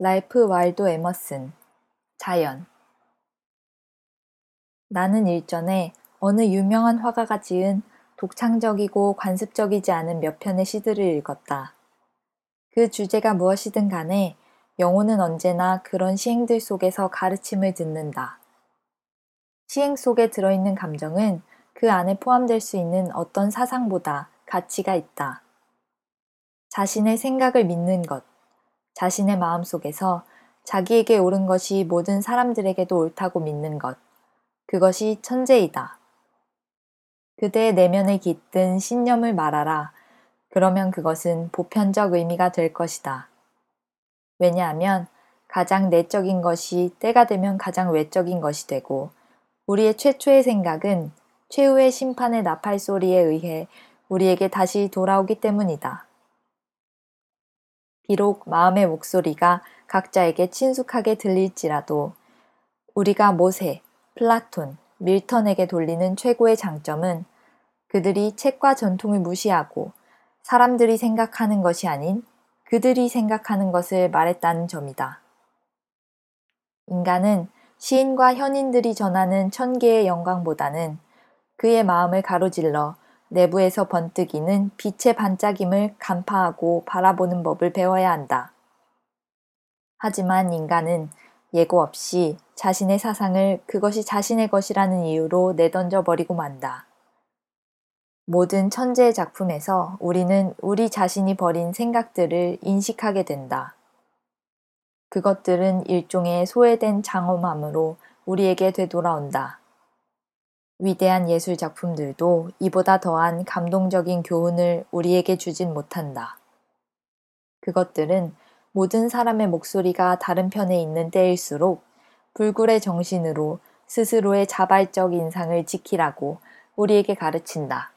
랄프 와일도 에머슨 자연 나는 일전에 어느 유명한 화가가 지은 독창적이고 관습적이지 않은 몇 편의 시들을 읽었다. 그 주제가 무엇이든 간에 영혼은 언제나 그런 시행들 속에서 가르침을 듣는다. 시행 속에 들어있는 감정은 그 안에 포함될 수 있는 어떤 사상보다 가치가 있다. 자신의 생각을 믿는 것, 자신의 마음 속에서 자기에게 옳은 것이 모든 사람들에게도 옳다고 믿는 것. 그것이 천재이다. 그대의 내면에 깃든 신념을 말하라. 그러면 그것은 보편적 의미가 될 것이다. 왜냐하면 가장 내적인 것이 때가 되면 가장 외적인 것이 되고 우리의 최초의 생각은 최후의 심판의 나팔 소리에 의해 우리에게 다시 돌아오기 때문이다. 비록 마음의 목소리가 각자에게 친숙하게 들릴지라도 우리가 모세, 플라톤, 밀턴에게 돌리는 최고의 장점은 그들이 책과 전통을 무시하고 사람들이 생각하는 것이 아닌 그들이 생각하는 것을 말했다는 점이다. 인간은 시인과 현인들이 전하는 천 개의 영광보다는 그의 마음을 가로질러 내부에서 번뜩이는 빛의 반짝임을 간파하고 바라보는 법을 배워야 한다. 하지만 인간은 예고 없이 자신의 사상을 그것이 자신의 것이라는 이유로 내던져 버리고 만다. 모든 천재의 작품에서 우리는 우리 자신이 버린 생각들을 인식하게 된다. 그것들은 일종의 소외된 장엄함으로 우리에게 되돌아온다. 위대한 예술 작품들도 이보다 더한 감동적인 교훈을 우리에게 주진 못한다. 그것들은 모든 사람의 목소리가 다른 편에 있는 때일수록 불굴의 정신으로 스스로의 자발적 인상을 지키라고 우리에게 가르친다.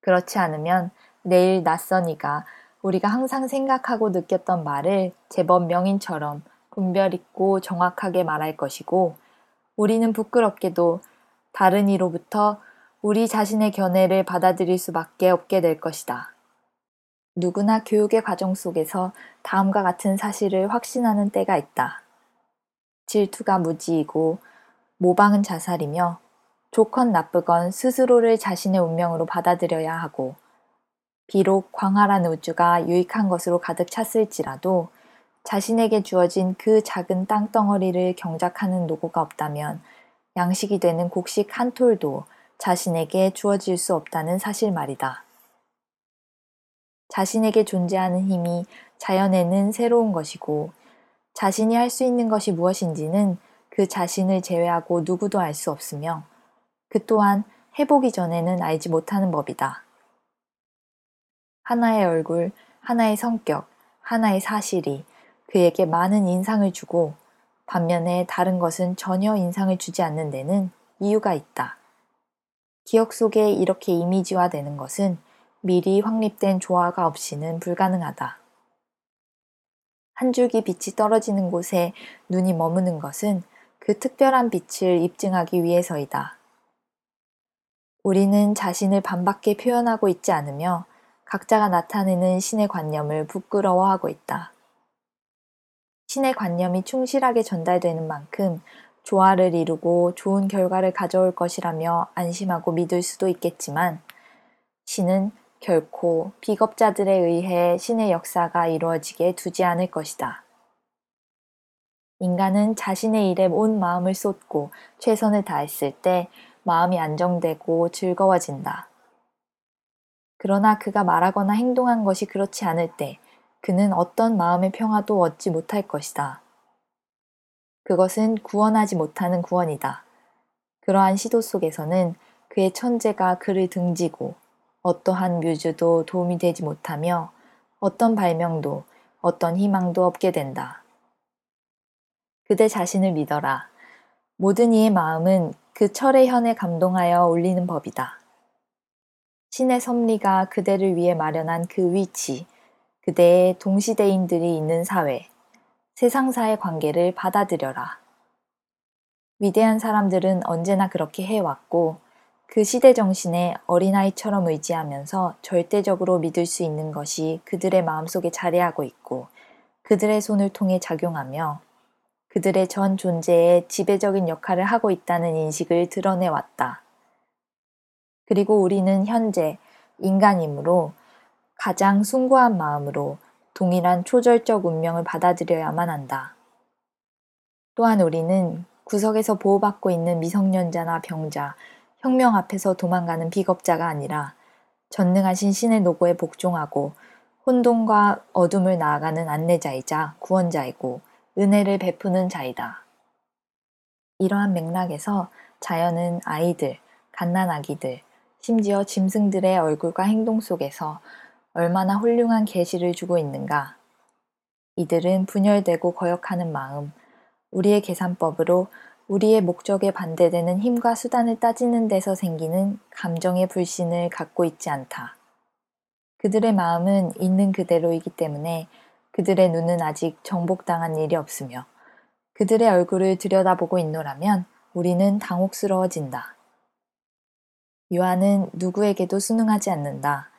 그렇지 않으면 내일 낯선 이가 우리가 항상 생각하고 느꼈던 말을 제법 명인처럼 분별 있고 정확하게 말할 것이고 우리는 부끄럽게도 다른 이로부터 우리 자신의 견해를 받아들일 수밖에 없게 될 것이다. 누구나 교육의 과정 속에서 다음과 같은 사실을 확신하는 때가 있다. 질투가 무지이고 모방은 자살이며 좋건 나쁘건 스스로를 자신의 운명으로 받아들여야 하고 비록 광활한 우주가 유익한 것으로 가득 찼을지라도 자신에게 주어진 그 작은 땅덩어리를 경작하는 노고가 없다면 양식이 되는 곡식 한 톨도 자신에게 주어질 수 없다는 사실 말이다. 자신에게 존재하는 힘이 자연에는 새로운 것이고 자신이 할 수 있는 것이 무엇인지는 그 자신을 제외하고 누구도 알 수 없으며 그 또한 해보기 전에는 알지 못하는 법이다. 하나의 얼굴, 하나의 성격, 하나의 사실이 그에게 많은 인상을 주고 반면에 다른 것은 전혀 인상을 주지 않는 데는 이유가 있다. 기억 속에 이렇게 이미지화되는 것은 미리 확립된 조화가 없이는 불가능하다. 한 줄기 빛이 떨어지는 곳에 눈이 머무는 것은 그 특별한 빛을 입증하기 위해서이다. 우리는 자신을 반밖에 표현하고 있지 않으며 각자가 나타내는 신의 관념을 부끄러워하고 있다. 신의 관념이 충실하게 전달되는 만큼 조화를 이루고 좋은 결과를 가져올 것이라며 안심하고 믿을 수도 있겠지만 신은 결코 비겁자들에 의해 신의 역사가 이루어지게 두지 않을 것이다. 인간은 자신의 일에 온 마음을 쏟고 최선을 다했을 때 마음이 안정되고 즐거워진다. 그러나 그가 말하거나 행동한 것이 그렇지 않을 때 그는 어떤 마음의 평화도 얻지 못할 것이다. 그것은 구원하지 못하는 구원이다. 그러한 시도 속에서는 그의 천재가 그를 등지고 어떠한 뮤즈도 도움이 되지 못하며 어떤 발명도 어떤 희망도 없게 된다. 그대 자신을 믿어라. 모든 이의 마음은 그 철의 현에 감동하여 울리는 법이다. 신의 섭리가 그대를 위해 마련한 그 위치, 그대의 동시대인들이 있는 사회, 세상사의 관계를 받아들여라. 위대한 사람들은 언제나 그렇게 해왔고 그 시대 정신에 어린아이처럼 의지하면서 절대적으로 믿을 수 있는 것이 그들의 마음속에 자리하고 있고 그들의 손을 통해 작용하며 그들의 전 존재에 지배적인 역할을 하고 있다는 인식을 드러내왔다. 그리고 우리는 현재 인간이므로 가장 숭고한 마음으로 동일한 초절적 운명을 받아들여야만 한다. 또한 우리는 구석에서 보호받고 있는 미성년자나 병자, 혁명 앞에서 도망가는 비겁자가 아니라 전능하신 신의 노고에 복종하고 혼돈과 어둠을 나아가는 안내자이자 구원자이고 은혜를 베푸는 자이다. 이러한 맥락에서 자연은 아이들, 갓난 아기들, 심지어 짐승들의 얼굴과 행동 속에서 얼마나 훌륭한 계시를 주고 있는가. 이들은 분열되고 거역하는 마음, 우리의 계산법으로 우리의 목적에 반대되는 힘과 수단을 따지는 데서 생기는 감정의 불신을 갖고 있지 않다. 그들의 마음은 있는 그대로이기 때문에 그들의 눈은 아직 정복당한 일이 없으며 그들의 얼굴을 들여다보고 있노라면 우리는 당혹스러워진다. 유아는 누구에게도 순응하지 않는다.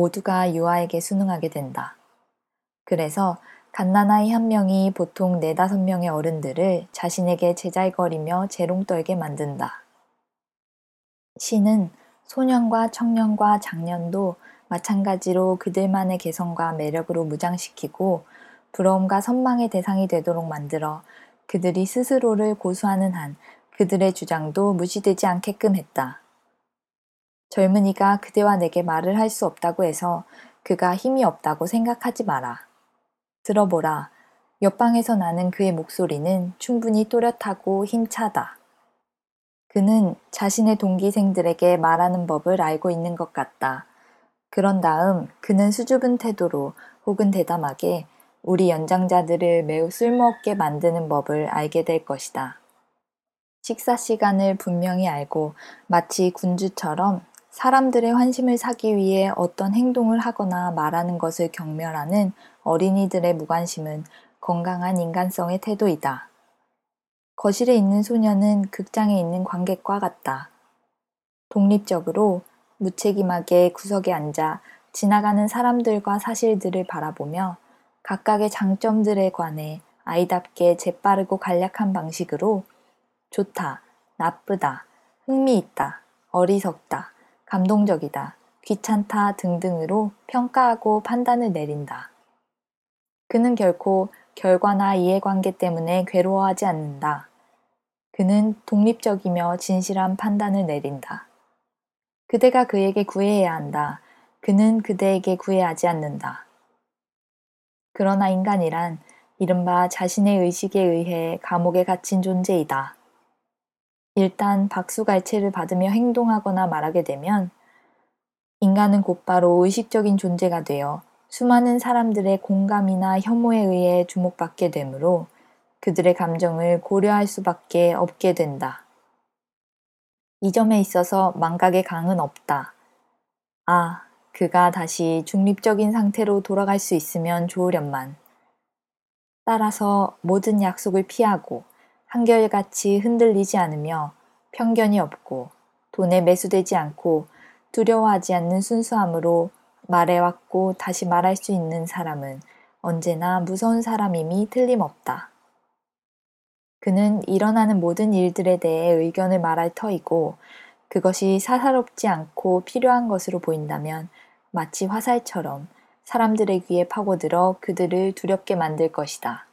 모두가 유아에게 순응하게 된다. 그래서 갓난아이 한 명이 보통 네다섯 명의 어른들을 자신에게 제잘거리며 재롱 떨게 만든다. 시는 소년과 청년과 장년도 마찬가지로 그들만의 개성과 매력으로 무장시키고 부러움과 선망의 대상이 되도록 만들어 그들이 스스로를 고수하는 한 그들의 주장도 무시되지 않게끔 했다. 젊은이가 그대와 내게 말을 할 수 없다고 해서 그가 힘이 없다고 생각하지 마라. 들어보라. 옆방에서 나는 그의 목소리는 충분히 또렷하고 힘차다. 그는 자신의 동기생들에게 말하는 법을 알고 있는 것 같다. 그런 다음 그는 수줍은 태도로 혹은 대담하게 우리 연장자들을 매우 쓸모없게 만드는 법을 알게 될 것이다. 식사 시간을 분명히 알고 마치 군주처럼 사람들의 환심을 사기 위해 어떤 행동을 하거나 말하는 것을 경멸하는 어린이들의 무관심은 건강한 인간성의 태도이다. 거실에 있는 소녀는 극장에 있는 관객과 같다. 독립적으로 무책임하게 구석에 앉아 지나가는 사람들과 사실들을 바라보며 각각의 장점들에 관해 아이답게 재빠르고 간략한 방식으로 좋다, 나쁘다, 흥미있다, 어리석다, 감동적이다, 귀찮다 등등으로 평가하고 판단을 내린다. 그는 결코 결과나 이해관계 때문에 괴로워하지 않는다. 그는 독립적이며 진실한 판단을 내린다. 그대가 그에게 구애해야 한다. 그는 그대에게 구애하지 않는다. 그러나 인간이란 이른바 자신의 의식에 의해 감옥에 갇힌 존재이다. 일단 박수갈채를 받으며 행동하거나 말하게 되면 인간은 곧바로 의식적인 존재가 되어 수많은 사람들의 공감이나 혐오에 의해 주목받게 되므로 그들의 감정을 고려할 수밖에 없게 된다. 이 점에 있어서 망각의 강은 없다. 아, 그가 다시 중립적인 상태로 돌아갈 수 있으면 좋으련만. 따라서 모든 약속을 피하고 한결같이 흔들리지 않으며 편견이 없고 돈에 매수되지 않고 두려워하지 않는 순수함으로 말해왔고 다시 말할 수 있는 사람은 언제나 무서운 사람임이 틀림없다. 그는 일어나는 모든 일들에 대해 의견을 말할 터이고 그것이 사사롭지 않고 필요한 것으로 보인다면 마치 화살처럼 사람들의 귀에 파고들어 그들을 두렵게 만들 것이다.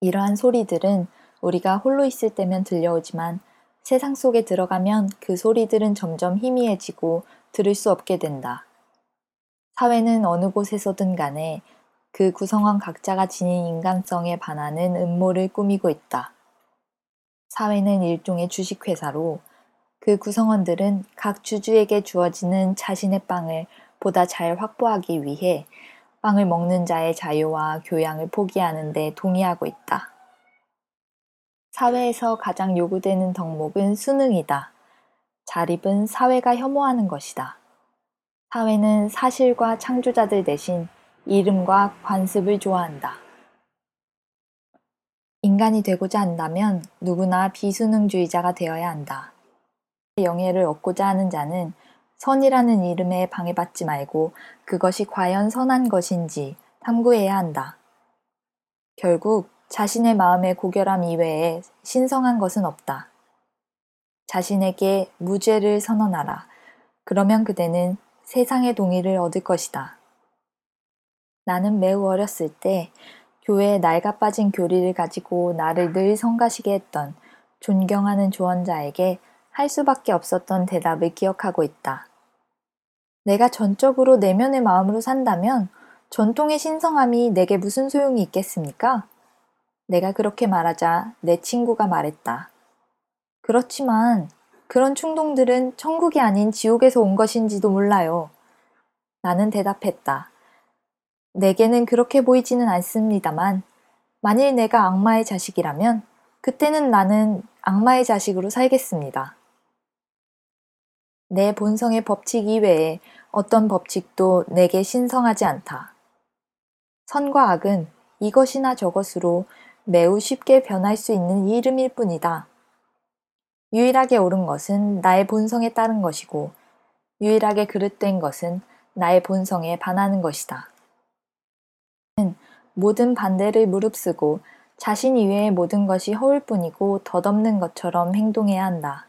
이러한 소리들은 우리가 홀로 있을 때면 들려오지만 세상 속에 들어가면 그 소리들은 점점 희미해지고 들을 수 없게 된다. 사회는 어느 곳에서든 간에 그 구성원 각자가 지닌 인간성에 반하는 음모를 꾸미고 있다. 사회는 일종의 주식회사로 그 구성원들은 각 주주에게 주어지는 자신의 빵을 보다 잘 확보하기 위해 빵을 먹는 자의 자유와 교양을 포기하는 데 동의하고 있다. 사회에서 가장 요구되는 덕목은 수능이다. 자립은 사회가 혐오하는 것이다. 사회는 사실과 창조자들 대신 이름과 관습을 좋아한다. 인간이 되고자 한다면 누구나 비수능주의자가 되어야 한다. 영예를 얻고자 하는 자는 선이라는 이름에 방해받지 말고 그것이 과연 선한 것인지 탐구해야 한다. 결국 자신의 마음의 고결함 이외에 신성한 것은 없다. 자신에게 무죄를 선언하라. 그러면 그대는 세상의 동의를 얻을 것이다. 나는 매우 어렸을 때 교회에 낡아 빠진 교리를 가지고 나를 늘 성가시게 했던 존경하는 조언자에게 할 수밖에 없었던 대답을 기억하고 있다. 내가 전적으로 내면의 마음으로 산다면 전통의 신성함이 내게 무슨 소용이 있겠습니까? 내가 그렇게 말하자 내 친구가 말했다. 그렇지만 그런 충동들은 천국이 아닌 지옥에서 온 것인지도 몰라요. 나는 대답했다. 내게는 그렇게 보이지는 않습니다만, 만일 내가 악마의 자식이라면, 그때는 나는 악마의 자식으로 살겠습니다. 내 본성의 법칙 이외에 어떤 법칙도 내게 신성하지 않다. 선과 악은 이것이나 저것으로 매우 쉽게 변할 수 있는 이름일 뿐이다. 유일하게 옳은 것은 나의 본성에 따른 것이고, 유일하게 그릇된 것은 나의 본성에 반하는 것이다. 모든 반대를 무릅쓰고 자신 이외의 모든 것이 허울 뿐이고 덧없는 것처럼 행동해야 한다.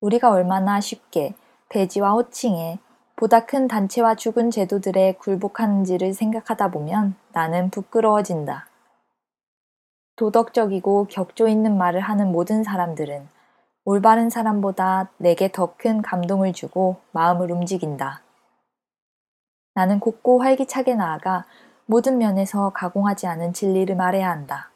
우리가 얼마나 쉽게 배지와 호칭에 보다 큰 단체와 죽은 제도들에 굴복하는지를 생각하다 보면 나는 부끄러워진다. 도덕적이고 격조 있는 말을 하는 모든 사람들은 올바른 사람보다 내게 더 큰 감동을 주고 마음을 움직인다. 나는 곱고 활기차게 나아가 모든 면에서 가공하지 않은 진리를 말해야 한다.